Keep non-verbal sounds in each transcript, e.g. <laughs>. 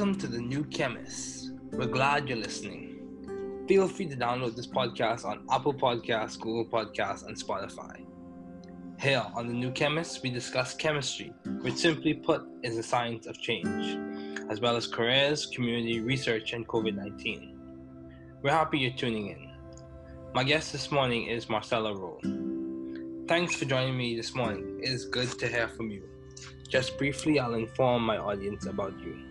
Welcome to The New Chemist. We're glad you're listening. Feel free to download this podcast on Apple Podcasts, Google Podcasts, and Spotify. Here on The New Chemist, we discuss chemistry, which simply put is the science of change, as well as careers, community research, and COVID 19. We're happy you're tuning in. My guest this morning is Marcella Rolle. Thanks for joining me this morning. It is good to hear from you. Just briefly, I'll inform my audience about you.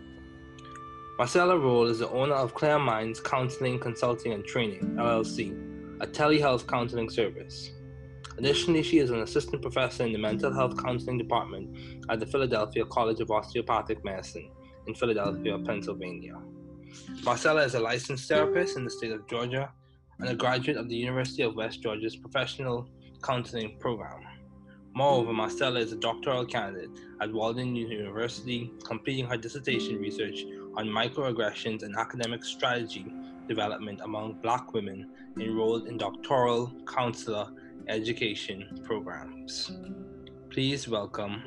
Marcella Rolle is the owner of Clear Minds Counseling, Consulting, and Training, LLC, a telehealth counseling service. Additionally, she is an assistant professor in the mental health counseling department at the Philadelphia College of Osteopathic Medicine in Philadelphia, Pennsylvania. Marcella is a licensed therapist in the state of Georgia and a graduate of the University of West Georgia's Professional Counseling Program. Moreover, Marcella is a doctoral candidate at Walden University, completing her dissertation research on microaggressions and academic strategy development among Black women enrolled in doctoral counselor education programs. Please welcome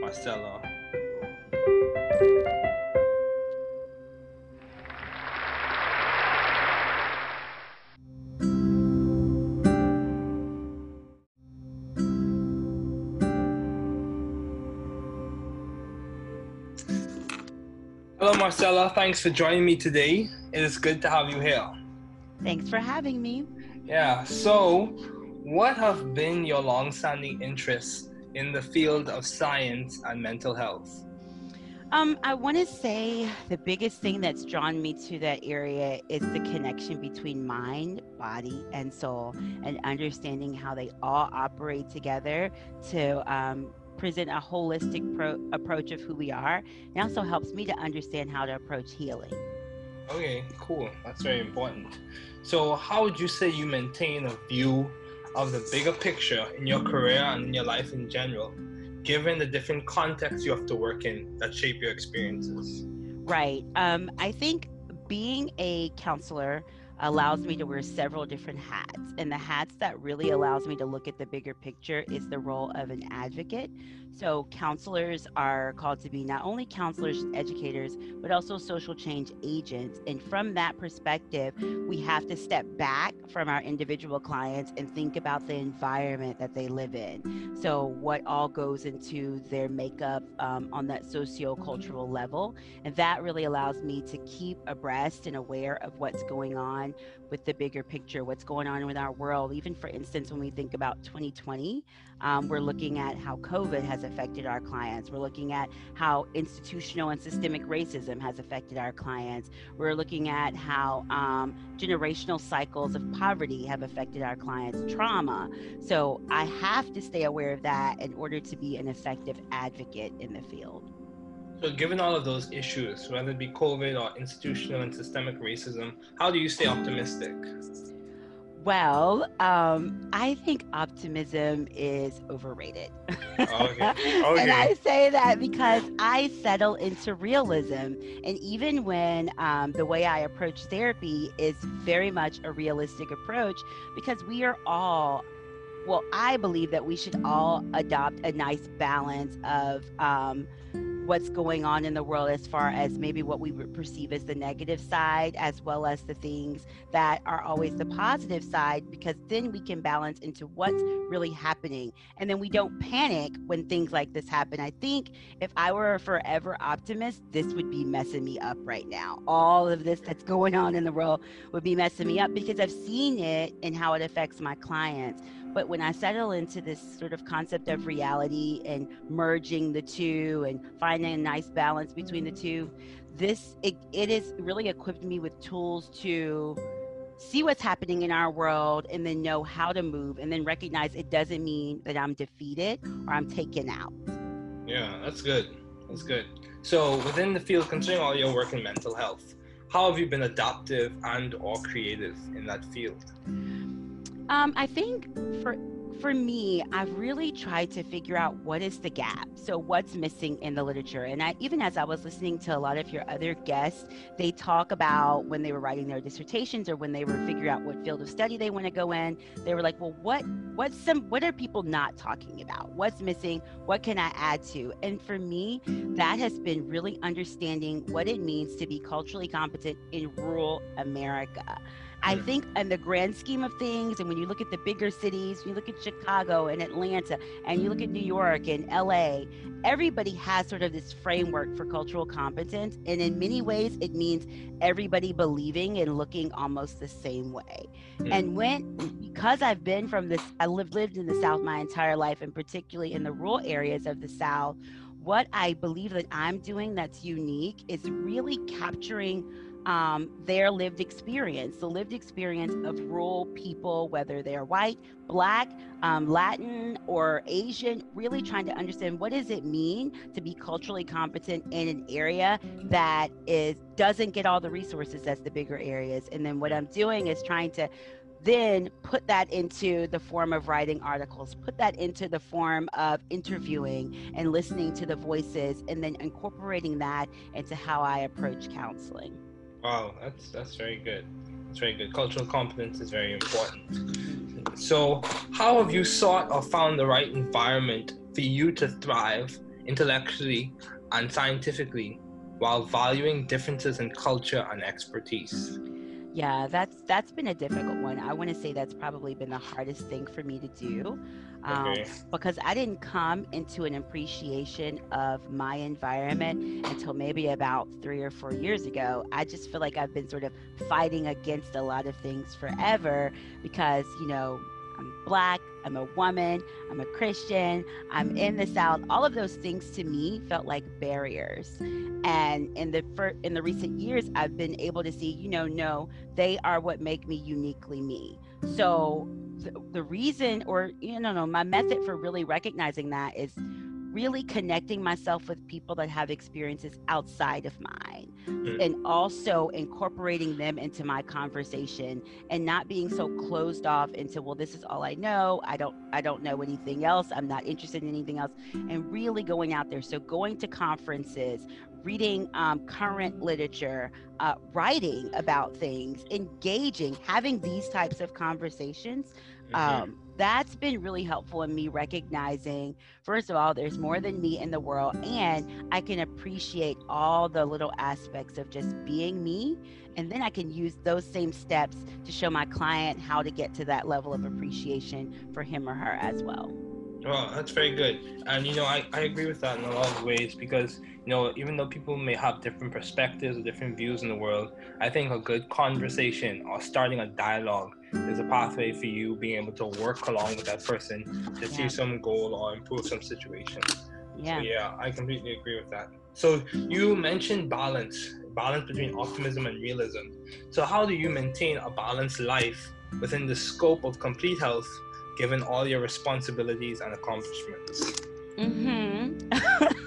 Marcella. Marcella. Thanks for joining me today. It is good to have you here. Thanks for having me. Yeah, so what have been your long-standing interests in the field of science and mental health? Um, I want to say the biggest thing that's drawn me to that area is the connection between mind, body, and soul, and understanding how they all operate together to um, present a holistic pro- approach of who we are. It also helps me to understand how to approach healing. Okay, cool. That's very important. So, how would you say you maintain a view of the bigger picture in your career and in your life in general, given the different contexts you have to work in that shape your experiences? Right. Um, I think being a counselor allows me to wear several different hats. And the hats that really allows me to look at the bigger picture is the role of an advocate. So, counselors are called to be not only counselors, educators, but also social change agents. And from that perspective, we have to step back from our individual clients and think about the environment that they live in. So, what all goes into their makeup um, on that socio-cultural level. And that really allows me to keep abreast and aware of what's going on with the bigger picture, what's going on with our world. Even for instance, when we think about 2020, um, we're looking at how COVID has affected our clients. We're looking at how institutional and systemic racism has affected our clients. We're looking at how um, generational cycles of poverty have affected our clients' trauma. So I have to stay aware of that in order to be an effective advocate in the field. So, given all of those issues, whether it be COVID or institutional and systemic racism, how do you stay optimistic? Well, um, I think optimism is overrated. Okay. <laughs> okay. and I say that because I settle into realism. And even when um, the way I approach therapy is very much a realistic approach, because we are all well, I believe that we should all adopt a nice balance of um, what's going on in the world as far as maybe what we would perceive as the negative side, as well as the things that are always the positive side, because then we can balance into what's really happening. And then we don't panic when things like this happen. I think if I were a forever optimist, this would be messing me up right now. All of this that's going on in the world would be messing me up because I've seen it and how it affects my clients. But when I settle into this sort of concept of reality and merging the two and finding a nice balance between the two, this it, it has really equipped me with tools to see what's happening in our world and then know how to move and then recognize it doesn't mean that I'm defeated or I'm taken out. Yeah, that's good. That's good. So within the field, considering all your work in mental health, how have you been adaptive and or creative in that field? Um, I think for for me, I've really tried to figure out what is the gap. So, what's missing in the literature? And I, even as I was listening to a lot of your other guests, they talk about when they were writing their dissertations or when they were figuring out what field of study they want to go in. They were like, "Well, what what's some what are people not talking about? What's missing? What can I add to?" And for me, that has been really understanding what it means to be culturally competent in rural America. I think in the grand scheme of things, and when you look at the bigger cities, you look at Chicago and Atlanta, and you look at New York and LA, everybody has sort of this framework for cultural competence. And in many ways, it means everybody believing and looking almost the same way. Mm. And when, because I've been from this, I lived, lived in the South my entire life, and particularly in the rural areas of the South, what I believe that I'm doing that's unique is really capturing um, their lived experience, the lived experience of rural people, whether they're white, black, um, Latin, or Asian, really trying to understand what does it mean to be culturally competent in an area that is doesn't get all the resources as the bigger areas. And then what I'm doing is trying to then put that into the form of writing articles, put that into the form of interviewing and listening to the voices, and then incorporating that into how I approach counseling. Wow, that's that's very good. That's very good. Cultural competence is very important. So, how have you sought or found the right environment for you to thrive intellectually and scientifically while valuing differences in culture and expertise? Yeah, that's that's been a difficult one. I want to say that's probably been the hardest thing for me to do um, okay. because I didn't come into an appreciation of my environment until maybe about three or four years ago. I just feel like I've been sort of fighting against a lot of things forever because you know I'm black, I'm a woman, I'm a Christian, I'm in the South. All of those things to me felt like barriers. And in the fir- in the recent years, I've been able to see, you know, no, they are what make me uniquely me. So the, the reason, or you know, no, my method for really recognizing that is really connecting myself with people that have experiences outside of mine mm-hmm. and also incorporating them into my conversation and not being so closed off into well this is all i know i don't i don't know anything else i'm not interested in anything else and really going out there so going to conferences reading um, current literature, uh, writing about things, engaging, having these types of conversations. Mm-hmm. Um, that's been really helpful in me recognizing, first of all, there's more than me in the world, and I can appreciate all the little aspects of just being me. And then I can use those same steps to show my client how to get to that level of appreciation for him or her as well. Well, that's very good. And, you know, I, I agree with that in a lot of ways because, you know, even though people may have different perspectives or different views in the world, I think a good conversation or starting a dialogue is a pathway for you being able to work along with that person to yeah. see some goal or improve some situation. Yeah. So, yeah, I completely agree with that. So you mentioned balance, balance between optimism and realism. So how do you maintain a balanced life within the scope of complete health given all your responsibilities and accomplishments? Mm-hmm.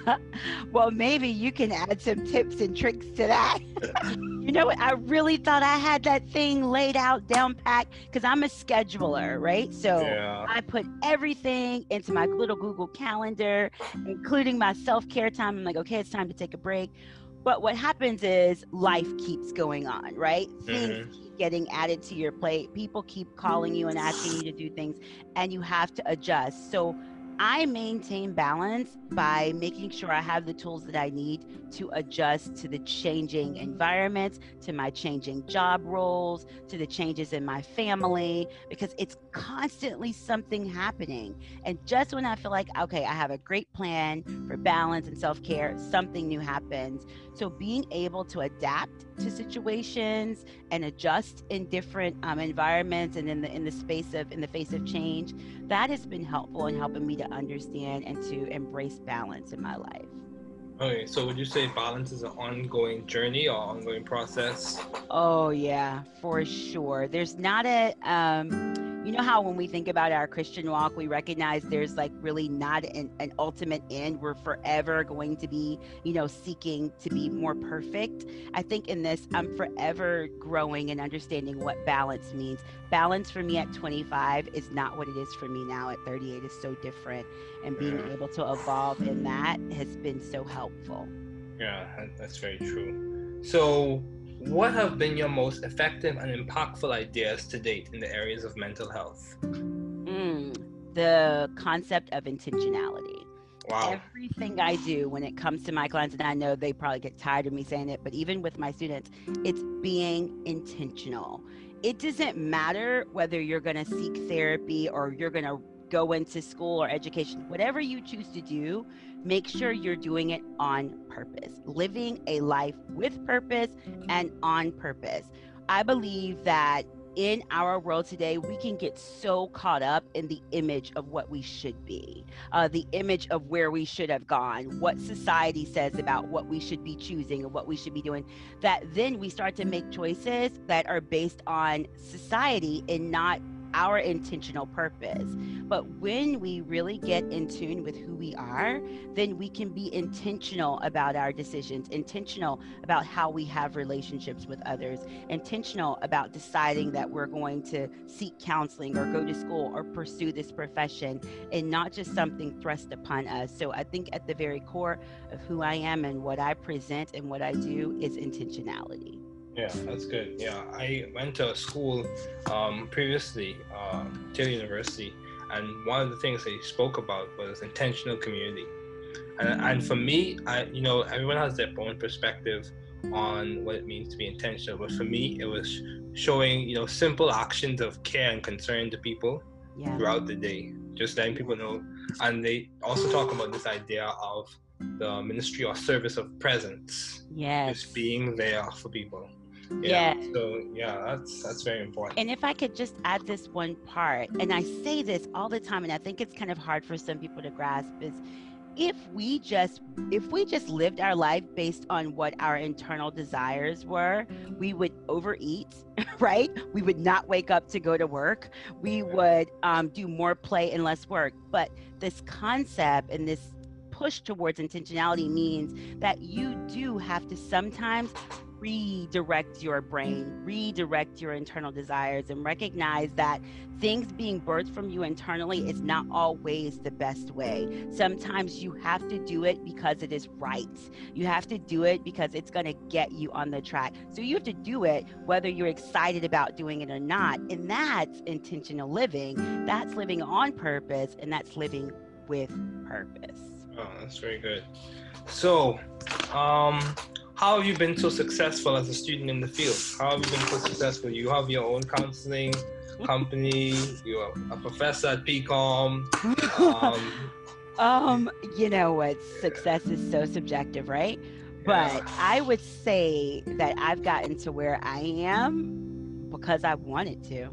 <laughs> well, maybe you can add some tips and tricks to that. <laughs> you know what? I really thought I had that thing laid out, down packed, because I'm a scheduler, right? So yeah. I put everything into my little Google Calendar, including my self care time. I'm like, okay, it's time to take a break. But what happens is life keeps going on, right? Things mm-hmm. keep getting added to your plate. People keep calling you and asking you to do things, and you have to adjust. So I maintain balance by making sure I have the tools that I need to adjust to the changing environments, to my changing job roles, to the changes in my family, because it's constantly something happening. And just when I feel like, okay, I have a great plan for balance and self care, something new happens. So being able to adapt to situations and adjust in different um, environments and in the in the space of in the face of change, that has been helpful in helping me to understand and to embrace balance in my life. Okay, so would you say balance is an ongoing journey or ongoing process? Oh yeah, for sure. There's not a um you know how when we think about our Christian walk, we recognize there's like really not an, an ultimate end. We're forever going to be, you know, seeking to be more perfect. I think in this, I'm forever growing and understanding what balance means. Balance for me at 25 is not what it is for me now at 38 is so different. And being Yeah. able to evolve in that has been so helpful. Yeah, that's very true. So, what have been your most effective and impactful ideas to date in the areas of mental health? Mm, the concept of intentionality. Wow. Everything I do when it comes to my clients, and I know they probably get tired of me saying it, but even with my students, it's being intentional. It doesn't matter whether you're going to seek therapy or you're going to go into school or education, whatever you choose to do, make sure you're doing it on purpose, living a life with purpose and on purpose. I believe that in our world today, we can get so caught up in the image of what we should be, uh, the image of where we should have gone, what society says about what we should be choosing and what we should be doing, that then we start to make choices that are based on society and not our intentional purpose. But when we really get in tune with who we are, then we can be intentional about our decisions, intentional about how we have relationships with others, intentional about deciding that we're going to seek counseling or go to school or pursue this profession and not just something thrust upon us. So I think at the very core of who I am and what I present and what I do is intentionality. Yeah, that's good. Yeah, I went to a school um, previously, uh, Taylor University, and one of the things they spoke about was intentional community. And, and for me, I you know everyone has their own perspective on what it means to be intentional, but for me, it was showing you know simple actions of care and concern to people Yeah. throughout the day, just letting people know. And they also talk about this idea of the ministry or service of presence, Yes. just being there for people. Yeah. So yeah, that's that's very important. And if I could just add this one part, and I say this all the time, and I think it's kind of hard for some people to grasp, is if we just if we just lived our life based on what our internal desires were, we would overeat, <laughs> right? We would not wake up to go to work. We would um, do more play and less work. But this concept and this push towards intentionality means that you do have to sometimes redirect your brain, redirect your internal desires, and recognize that things being birthed from you internally is not always the best way. Sometimes you have to do it because it is right. You have to do it because it's going to get you on the track. So you have to do it whether you're excited about doing it or not. And that's intentional living. That's living on purpose, and that's living with purpose. Oh, that's very good. So, um, how have you been so successful as a student in the field? How have you been so successful? You have your own counseling company. You're a professor at PCOM. Um, <laughs> Um, you know what? Success is so subjective, right? But Yeah. I would say that I've gotten to where I am because I wanted to.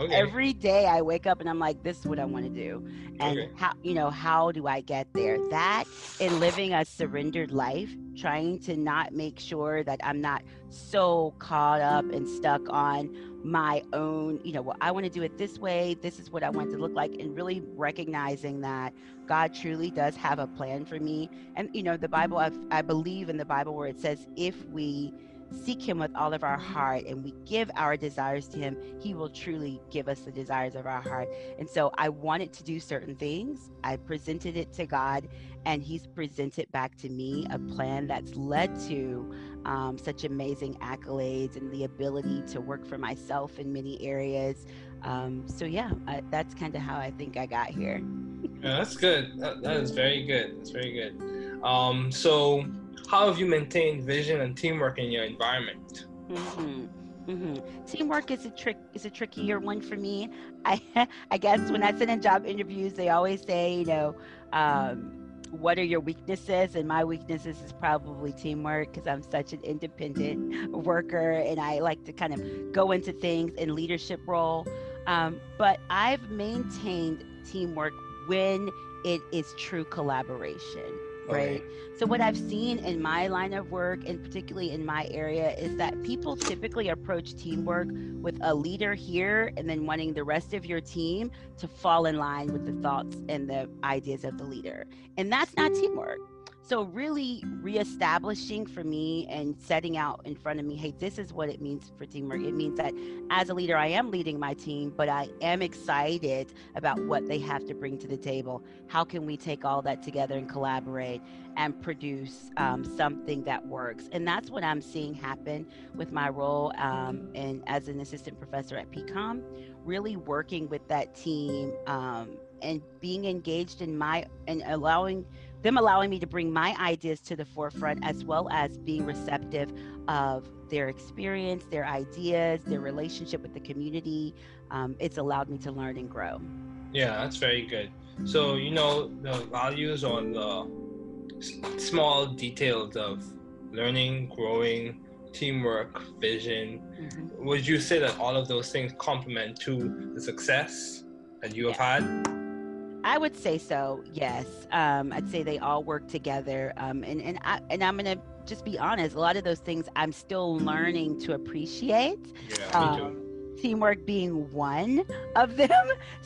Okay. Every day I wake up and I'm like, this is what I want to do. And Okay. how, you know, how do I get there? That in living a surrendered life, trying to not make sure that I'm not so caught up and stuck on my own, you know, well, I want to do it this way. This is what I want to look like. And really recognizing that God truly does have a plan for me. And, you know, the Bible, I, I believe in the Bible where it says, if we seek Him with all of our heart and we give our desires to Him, He will truly give us the desires of our heart. And so I wanted to do certain things. I presented it to God, and He's presented back to me a plan that's led to um, such amazing accolades and the ability to work for myself in many areas. Um, so, yeah, I, that's kind of how I think I got here. yeah, that's good. That, that is very good. That's very good. Um, so, how have you maintained vision and teamwork in your environment? hmm hmm Teamwork is a trick is a trickier one for me. <laughs> I I guess when I sit in job interviews, they always say, you know, um, what are your weaknesses? And my weaknesses is probably teamwork because I'm such an independent <laughs> worker and I like to kind of go into things in leadership role. Um, but I've maintained teamwork when it is true collaboration right? So, what I've seen in my line of work, and particularly in my area, is that people typically approach teamwork with a leader here and then wanting the rest of your team to fall in line with the thoughts and the ideas of the leader. And that's not teamwork. So, really reestablishing for me and setting out in front of me, hey, this is what it means for teamwork. It means that as a leader, I am leading my team, but I am excited about what they have to bring to the table. How can we take all that together and collaborate and produce um, something that works? And that's what I'm seeing happen with my role um, and as an assistant professor at PCOM, really working with that team um, and being engaged in my and allowing them allowing me to bring my ideas to the forefront as well as being receptive of their experience, their ideas, their relationship with the community. Um, it's allowed me to learn and grow. Yeah, that's very good. So, you know, the values on the small details of learning, growing, teamwork, vision, mm-hmm. would you say that all of those things complement to the success that you have yeah. had? I would say so. Yes, um, I'd say they all work together. Um, and and I and I'm gonna just be honest. A lot of those things I'm still learning to appreciate. Yeah, um, teamwork being one of them. <laughs>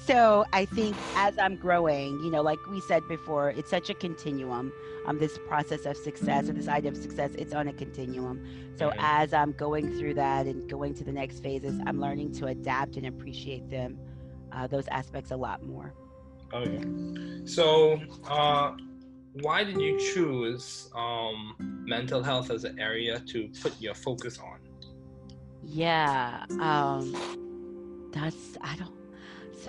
So I think as I'm growing, you know, like we said before, it's such a continuum. Um, this process of success or this idea of success, it's on a continuum. So as I'm going through that and going to the next phases, I'm learning to adapt and appreciate them, uh, those aspects a lot more. Okay. So, uh, why did you choose um, mental health as an area to put your focus on? Yeah, um, that's I don't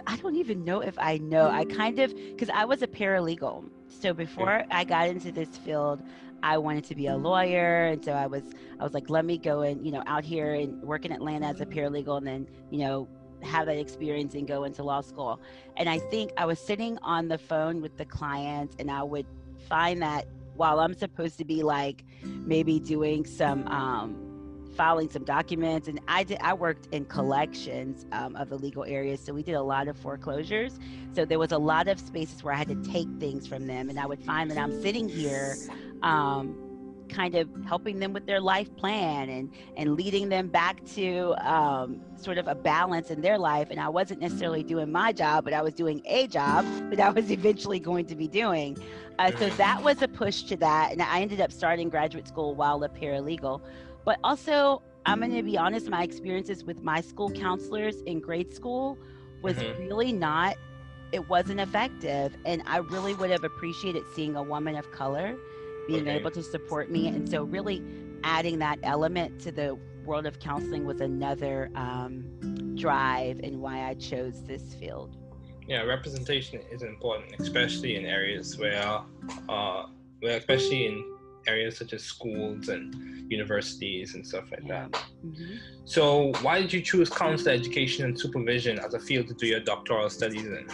I don't even know if I know. I kind of because I was a paralegal, so before I got into this field, I wanted to be a lawyer, and so I was I was like, let me go and you know out here and work in Atlanta as a paralegal, and then you know have that experience and go into law school. And I think I was sitting on the phone with the client and I would find that while I'm supposed to be like maybe doing some um, filing some documents and I did I worked in collections um, of the legal areas so we did a lot of foreclosures so there was a lot of spaces where I had to take things from them and I would find that I'm sitting here um, kind of helping them with their life plan and and leading them back to um, sort of a balance in their life. And i wasn't necessarily doing my job but i was doing a job <laughs> that i was eventually going to be doing. Uh, so that was a push to that and i ended up starting graduate school while a paralegal. But also i'm going to be honest my experiences with my school counselors in grade school was mm-hmm. really not it wasn't effective. And i really would have appreciated seeing a woman of color being okay. able to support me. And so, really adding that element to the world of counseling was another um, drive and why I chose this field. Yeah, representation is important, especially in areas where, uh, where especially in areas such as schools and universities and stuff like yeah. that. Mm-hmm. So, why did you choose counselor education and supervision as a field to do your doctoral studies in?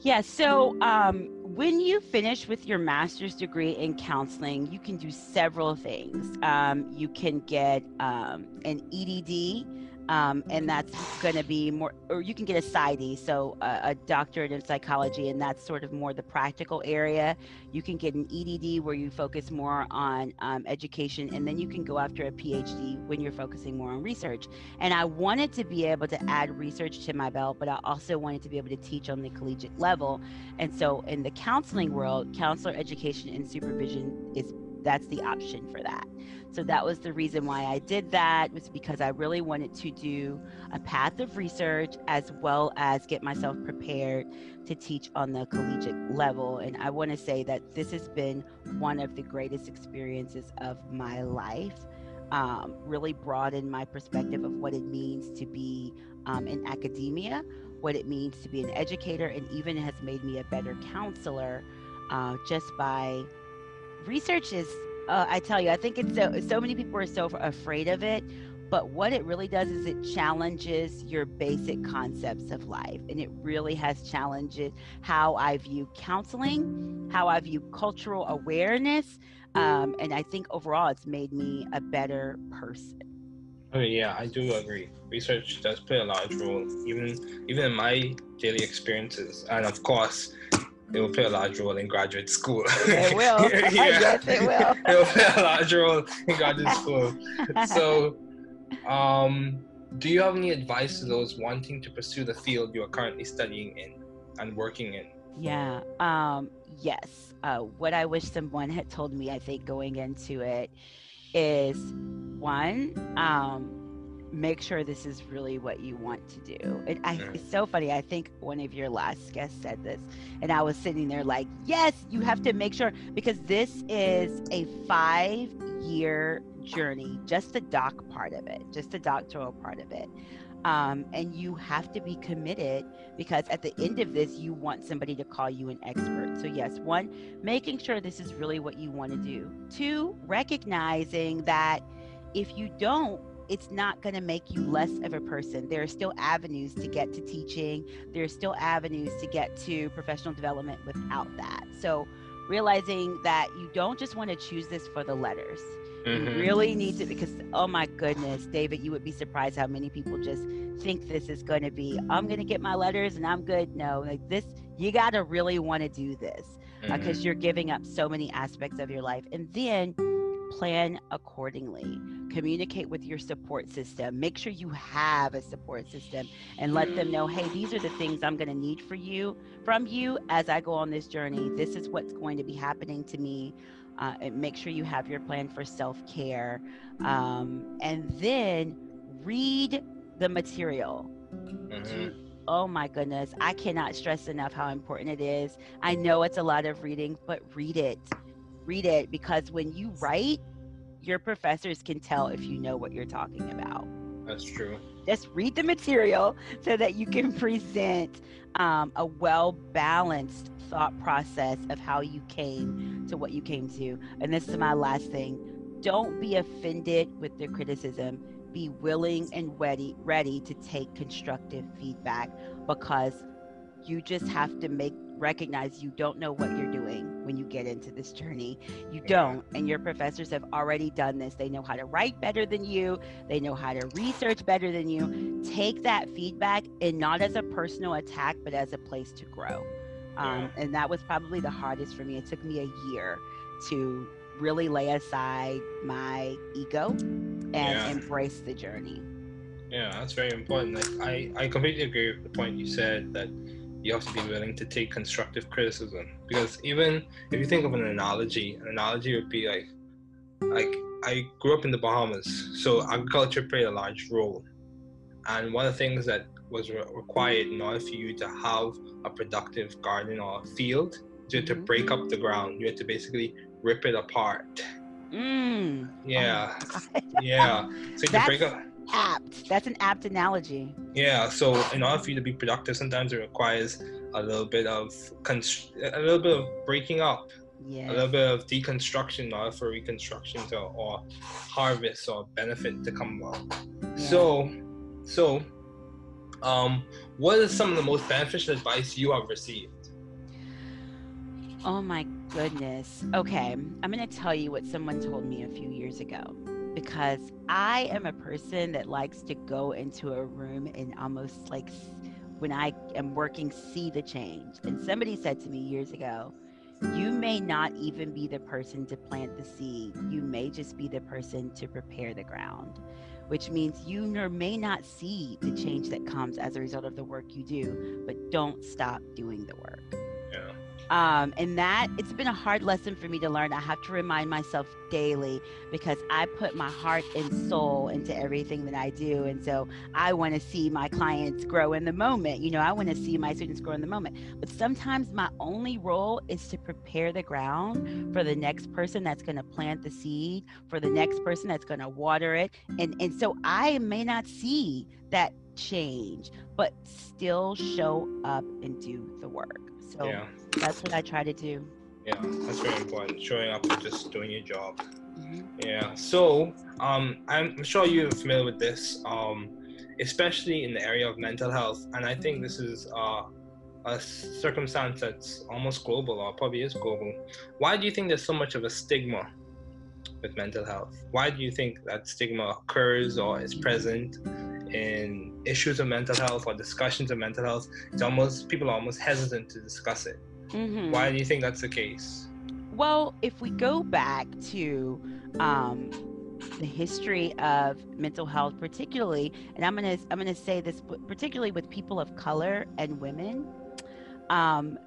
Yeah, so um, when you finish with your master's degree in counseling, you can do several things. Um, you can get um, an EDD, um, and that's going to be more, or you can get a PsyD, so a, a, doctorate in psychology, and that's sort of more the practical area. You can get an EDD where you focus more on um, education, and then you can go after a PhD when you're focusing more on research. And I wanted to be able to add research to my belt, but I also wanted to be able to teach on the collegiate level. And so in the counseling world, counselor education and supervision is that's the option for that. So that was the reason why I did that was because I really wanted to do a path of research as well as get myself prepared to teach on the collegiate level. And I want to say that this has been one of the greatest experiences of my life. Um, really broadened my perspective of what it means to be um, in academia, what it means to be an educator, and even has made me a better counselor uh, just by research is uh, I tell you, I think it's so so many people are so afraid of it, but what it really does is it challenges your basic concepts of life, and it really has challenged how I view counseling, how I view cultural awareness, um, and I think overall it's made me a better person. Oh yeah, I do agree. Research does play a large role, even even in my daily experiences, and of course, it will play a large role in graduate school. It <laughs> will. yes, it will. <laughs> it will play a large role in graduate school. So, um, do you have any advice to those wanting to pursue the field you are currently studying in and working in? Yeah. Um, yes. Uh, what I wish someone had told me, I think, going into it is one, um, make sure this is really what you want to do. I, it's so funny. I think one of your last guests said this, and I was sitting there like, yes, you have to make sure because this is a five year journey, just the doc part of it, just the doctoral part of it. Um, and you have to be committed because at the end of this, you want somebody to call you an expert. So, yes, one, making sure this is really what you want to do. Two, recognizing that if you don't, it's not going to make you less of a person. There are still avenues to get to teaching, there are still avenues to get to professional development without that. So, realizing that you don't just want to choose this for the letters. Mm-hmm. You really need to because oh my goodness, David, you would be surprised how many people just think this is going to be I'm going to get my letters and I'm good. No, like this you got to really want to do this because uh, mm-hmm. you're giving up so many aspects of your life. And then plan accordingly. Communicate with your support system. Make sure you have a support system and let them know, hey, these are the things I'm going to need for you from you as I go on this journey. This is what's going to be happening to me. Uh, and make sure you have your plan for self care. Um, and then read the material. Mm-hmm. Oh my goodness. I cannot stress enough how important it is. I know it's a lot of reading, but read it read it because when you write, your professors can tell if you know what you're talking about. That's true. Just read the material so that you can <laughs> present um, a well balanced thought process of how you came to what you came to. And this is my last thing don't be offended with the criticism. Be willing and ready, ready to take constructive feedback because you just have to make recognize you don't know what you're doing when you get into this journey. You don't. And your professors have already done this. They know how to write better than you, they know how to research better than you. Take that feedback and not as a personal attack, but as a place to grow. Um, and that was probably the hardest for me. It took me a year to really lay aside my ego and yeah. embrace the journey. Yeah, that's very important. Like I, I completely agree with the point you said that you have to be willing to take constructive criticism. Because even if you think of an analogy an analogy would be like like i grew up in the bahamas so agriculture played a large role. And one of the things that was re- required in order for you to have a productive garden or field you had to break up the ground. You had to basically rip it apart. Mm. yeah. Oh yeah. So you break up apt. That's an apt analogy. Yeah. So in order for you to be productive, sometimes it requires a little bit of const- a little bit of breaking up. Yes. A little bit of deconstruction in order for reconstruction to or harvest or benefit to come about. Yeah. So, so, um, what is some of the most beneficial advice you have received? Oh my goodness. Okay, I'm going to tell you what someone told me a few years ago because I am a person that likes to go into a room and almost like when I am working, see the change. And somebody said to me years ago, you may not even be the person to plant the seed. You may just be the person to prepare the ground, which means you may not see the change that comes as a result of the work you do, but don't stop doing the work. Um, and that it's been a hard lesson for me to learn. I have to remind myself daily because I put my heart and soul into everything that I do. And so I want to see my clients grow in the moment. You know, I want to see my students grow in the moment. But sometimes my only role is to prepare the ground for the next person that's going to plant the seed, for the next person that's going to water it. And, and so I may not see that change, but still show up and do the work. So yeah. that's what I try to do. Yeah, that's very important. Showing up and just doing your job. Mm-hmm. Yeah. So um, I'm sure you're familiar with this, um, especially in the area of mental health. And I think this is uh, a circumstance that's almost global, or probably is global. Why do you think there's so much of a stigma with mental health? Why do you think that stigma occurs or is present? In issues of mental health or discussions of mental health, it's almost people are almost hesitant to discuss it. Mhm. Why do you think that's the case? Well, if we go back to um, the history of mental health, particularly, and I'm gonna I'm gonna say this particularly with people of color and women, um,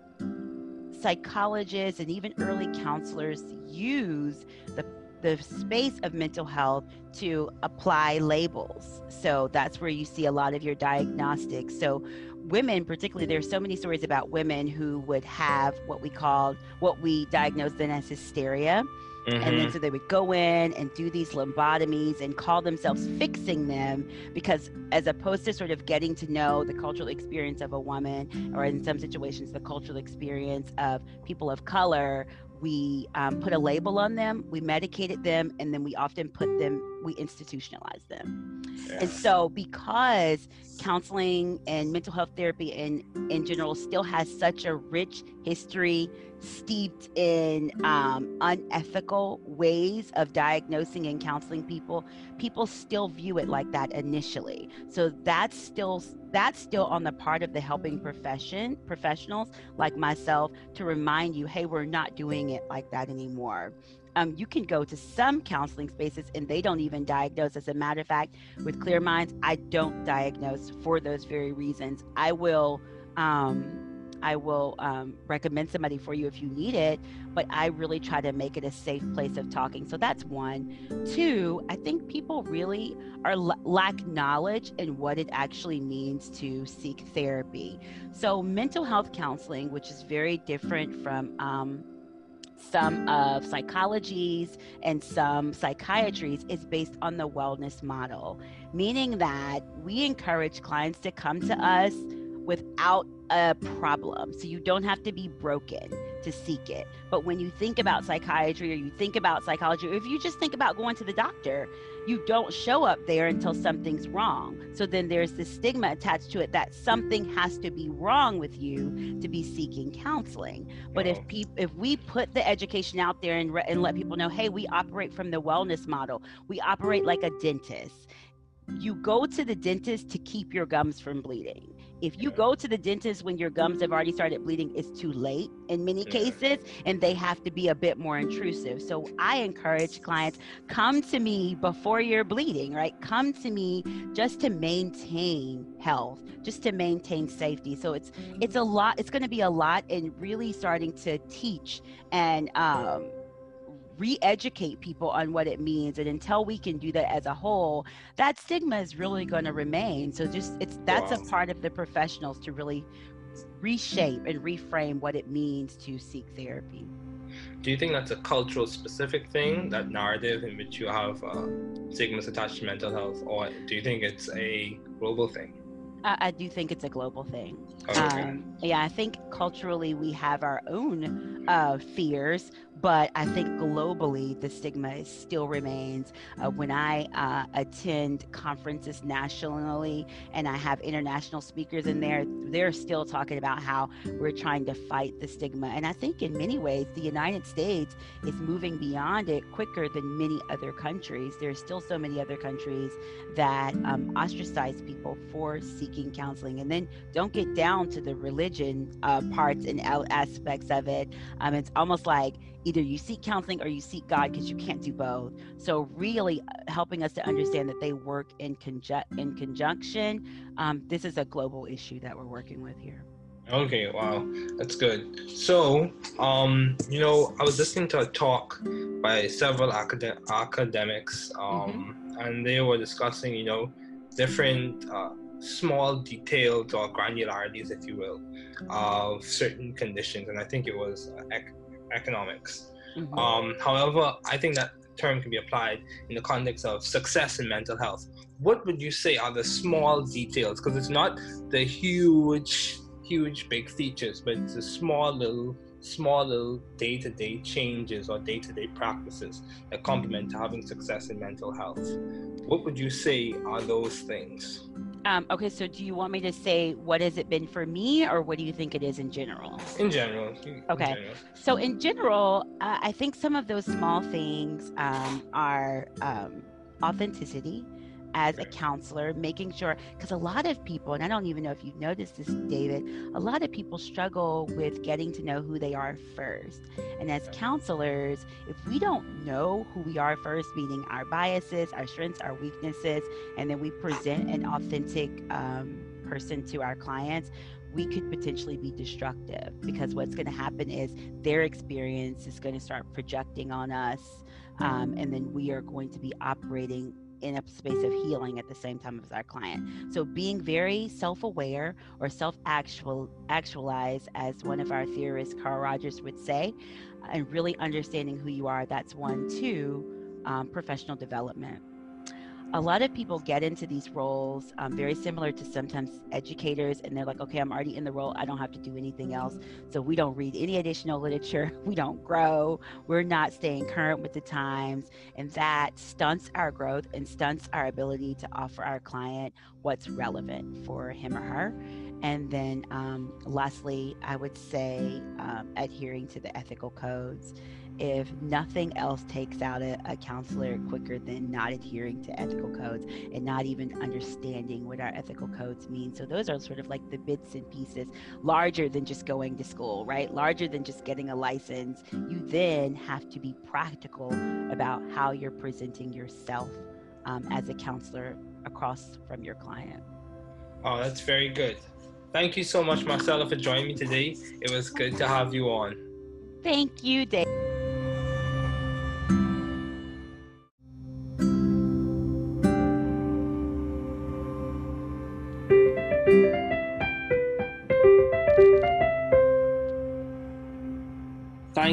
psychologists and even early counselors use the the space of mental health to apply labels. So that's where you see a lot of your diagnostics. So women particularly there's so many stories about women who would have what we called what we diagnosed then as hysteria and Mhm. then so they would go in and do these lobotomies and call themselves fixing them because as opposed to sort of getting to know the cultural experience of a woman or in some situations the cultural experience of people of color we um, put a label on them we medicated them and then we often put them we institutionalize them Yeah. and so, because counseling and mental health therapy in, in general still has such a rich history steeped in um, unethical ways of diagnosing and counseling people, people still view it like that initially. So that's still that's still on the part of the helping profession professionals like myself to remind you, hey, we're not doing it like that anymore. Um, you can go to some counseling spaces and they don't even diagnose. As a matter of fact, with Clear Minds, I don't diagnose for those very reasons. I will, um, I will um, recommend somebody for you if you need it, but I really try to make it a safe place of talking. So that's one. Two, I think people really are lack knowledge in what it actually means to seek therapy. So mental health counseling, which is very different from um, some of psychologies and some psychiatries is based on the wellness model, meaning that we encourage clients to come to us without a problem. So you don't have to be broken to seek it. But when you think about psychiatry or you think about psychology, or if you just think about going to the doctor, you don't show up there until something's wrong. So then there's this stigma attached to it that something has to be wrong with you to be seeking counseling. But if Wow. peop- if we put the education out there and, re- and let people know, hey, we operate from the wellness model. We operate like a dentist. You go to the dentist to keep your gums from bleeding. If you Yeah. go to the dentist when your gums have already started bleeding, it's too late in many Yeah. cases, and they have to be a bit more intrusive. So I encourage clients come to me before you're bleeding, right? Come to me just to maintain health, just to maintain safety. So it's it's a lot. It's going to be a lot in really starting to teach and um, re-educate people on what it means. And until we can do that as a whole, that stigma is really going to remain. So just it's that's Wow. a part of the professionals to really reshape and reframe what it means to seek therapy. Do you think that's a cultural specific thing, that narrative in which you have uh, stigmas attached to mental health, or do you think it's a global thing? I, I do think it's a global thing. Okay. Um, yeah, I think culturally we have our own uh, fears, but I think globally the stigma still remains. Uh, when I uh, attend conferences nationally and I have international speakers in there, they're still talking about how we're trying to fight the stigma. And I think in many ways the United States is moving beyond it quicker than many other countries. There's still so many other countries that um, ostracize people for seeking counseling. And then don't get down to the religion uh, parts and aspects of it. Um, it's almost like either you seek counseling or you seek God because you can't do both. So really uh, helping us to understand that they work in conju- in conjunction. Um, this is a global issue that we're working with here. Okay, wow, that's good. So, um, you know, I was listening to a talk by several acad- academics, um, and they were discussing, you know, different uh, small details or granularities, if you will, of certain conditions, and I think it was uh, ec- economics. Mhm. Um, however, I think that term can be applied in the context of success in mental health. What would you say are the small details? Because it's not the huge, huge big features, but it's the small little, small little day-to-day changes or day-to-day practices that complement to having success in mental health. What would you say are those things? Um, okay, so do you want me to say what has it been for me, or what do you think it is in general? In general. in Okay. general. So, in general, uh, I think some of those small things um, are um, authenticity. As a counselor, making sure, because a lot of people, and I don't even know if you've noticed this, David, a lot of people struggle with getting to know who they are first. And as counselors, if we don't know who we are first, meaning our biases, our strengths, our weaknesses, and then we present an authentic um, person to our clients, we could potentially be destructive because what's going to happen is their experience is going to start projecting on us. Um, and then we are going to be operating in a space of healing at the same time as our client. So being very self-aware or self-actual actualize, as one of our theorists, Carl Rogers, would say, and really understanding who you are. That's one. Two, um, professional development a lot of people get into these roles um, very similar to sometimes educators and they're like okay i'm already in the role i don't have to do anything else. So we don't read any additional literature <laughs> we don't grow we're not staying current with the times and that stunts our growth and stunts our ability to offer our client what's relevant for him or her. And then um, lastly i would say um, adhering to the ethical codes if nothing else takes out a, a, counselor quicker than not adhering to ethical codes and not even understanding what our ethical codes mean. So those are sort of like the bits and pieces, larger than just going to school, right? Larger than just getting a license. You then have to be practical about how you're presenting yourself um, as a counselor across from your client. Oh, that's very good. Thank you so much, Marcella, for joining me today. It was good to have you on. Thank you, Dave.